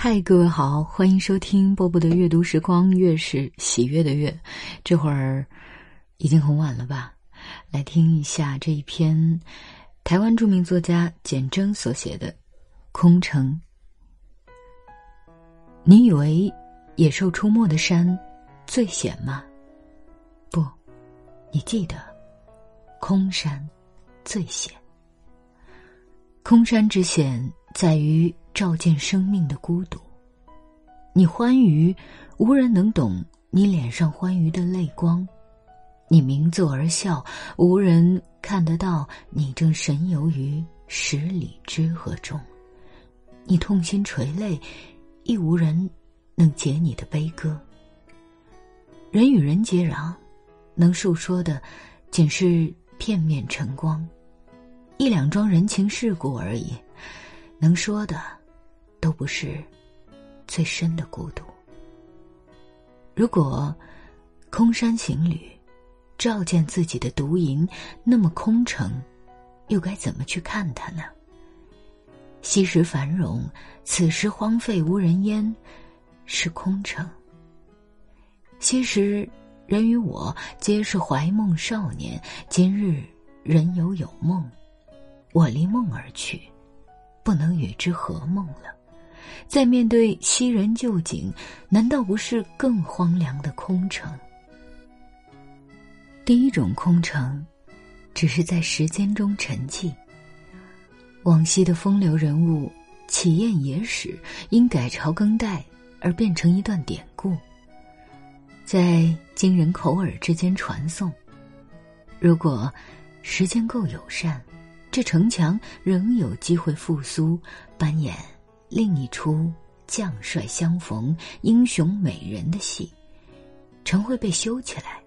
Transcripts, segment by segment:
嗨，各位好，欢迎收听波波的阅读时光，月是喜悦的月。这会儿已经很晚了吧？来听一下这一篇台湾著名作家简征所写的《空城》。你以为野兽出没的山最险吗？不，你记得，空山最险。空山之险在于。照见生命的孤独，你欢愉，无人能懂你脸上欢愉的泪光；你鸣奏而笑，无人看得到你正神游于十里之河中；你痛心垂泪，亦无人能解你的悲歌。人与人接壤，能诉说的仅是片面晨光，一两桩人情世故而已，能说的。都不是最深的孤独。如果空山行旅照见自己的独吟那么空城，又该怎么去看它呢？昔时繁荣，此时荒废无人烟，是空城。昔时人与我皆是怀梦少年，今日人犹有梦，我离梦而去，不能与之合梦了。在面对昔人旧景，难道不是更荒凉的空城？第一种空城，只是在时间中沉寂。往昔的风流人物、起艳野史，因改朝更代而变成一段典故，在今人口耳之间传颂。如果时间够友善，这城墙仍有机会复苏，扮演。另一出将帅相逢、英雄美人的戏，城会被修起来，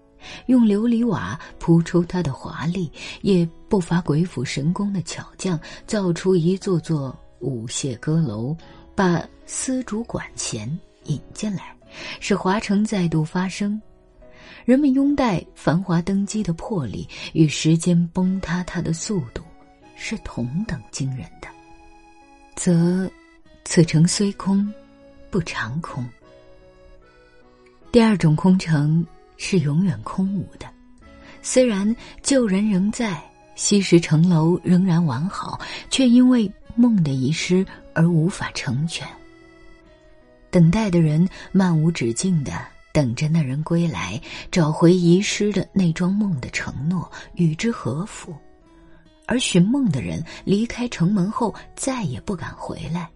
用琉璃瓦铺出它的华丽，也不乏鬼斧神工的巧匠造出一座座舞榭歌楼，把丝竹管弦引进来，使华城再度发生。人们拥戴繁华登基的魄力，与时间崩塌它的速度，是同等惊人的，则。此城虽空，不长空。第二种空城是永远空无的，虽然旧人仍在，昔时城楼仍然完好，却因为梦的遗失而无法成全。等待的人漫无止境的等着那人归来，找回遗失的那桩梦的承诺，与之合符；而寻梦的人离开城门后，再也不敢回来。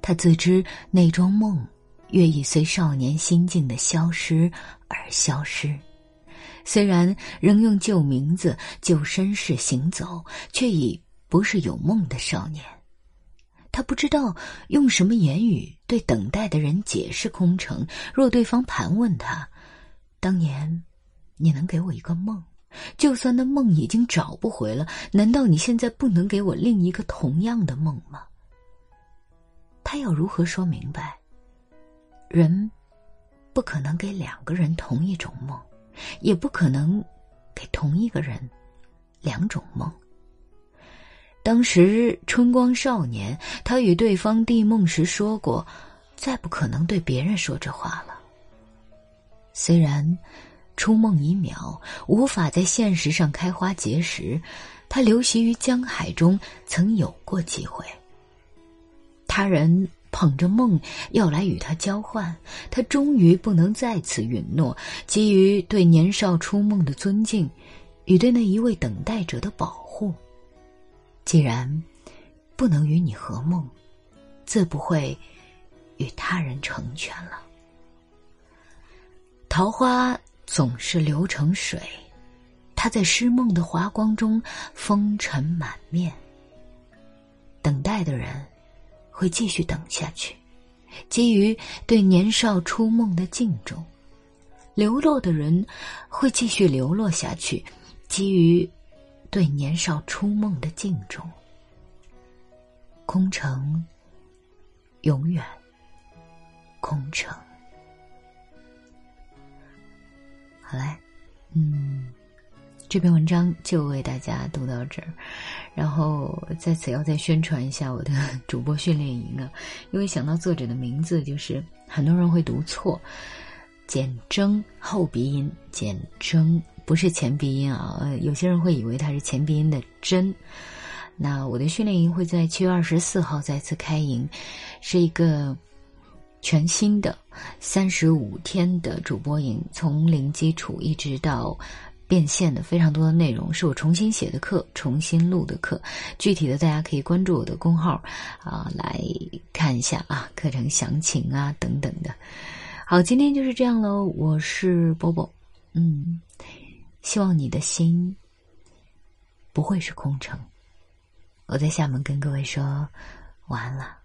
他自知那桩梦，愿已随少年心境的消失而消失。虽然仍用旧名字、旧身世行走，却已不是有梦的少年。他不知道用什么言语对等待的人解释空城。若对方盘问他：“当年，你能给我一个梦？就算那梦已经找不回了，难道你现在不能给我另一个同样的梦吗？”他要如何说明白？人不可能给两个人同一种梦，也不可能给同一个人两种梦。当时春光少年，他与对方递梦时说过，再不可能对别人说这话了。虽然初梦已渺，无法在现实上开花结实，他流徙于江海中，曾有过机会。他人捧着梦要来与他交换，他终于不能再次允诺。基于对年少初梦的尊敬，与对那一位等待者的保护，既然不能与你合梦，自不会与他人成全了。桃花总是流成水，他在失梦的华光中风尘满面。等待的人。会继续等下去，基于对年少初梦的敬重；流落的人会继续流落下去，基于对年少初梦的敬重。空城，永远空城。好嘞，嗯，这篇文章就为大家读到这儿，然后在此要再宣传一下我的 主播训练营啊，因为想到作者的名字，就是很多人会读错，简征后鼻音，简征不是前鼻音啊，呃有些人会以为它是前鼻音的真。那我的训练营会在七月二十四号再次开营，是一个全新的三十五天的主播营，从零基础一直到。变现的非常多的内容是我重新写的课，重新录的课。具体的大家可以关注我的公号啊，来看一下啊，课程详情啊等等的。好，今天就是这样喽，我是波波，嗯，希望你的心不会是空城。我在厦门跟各位说晚安了。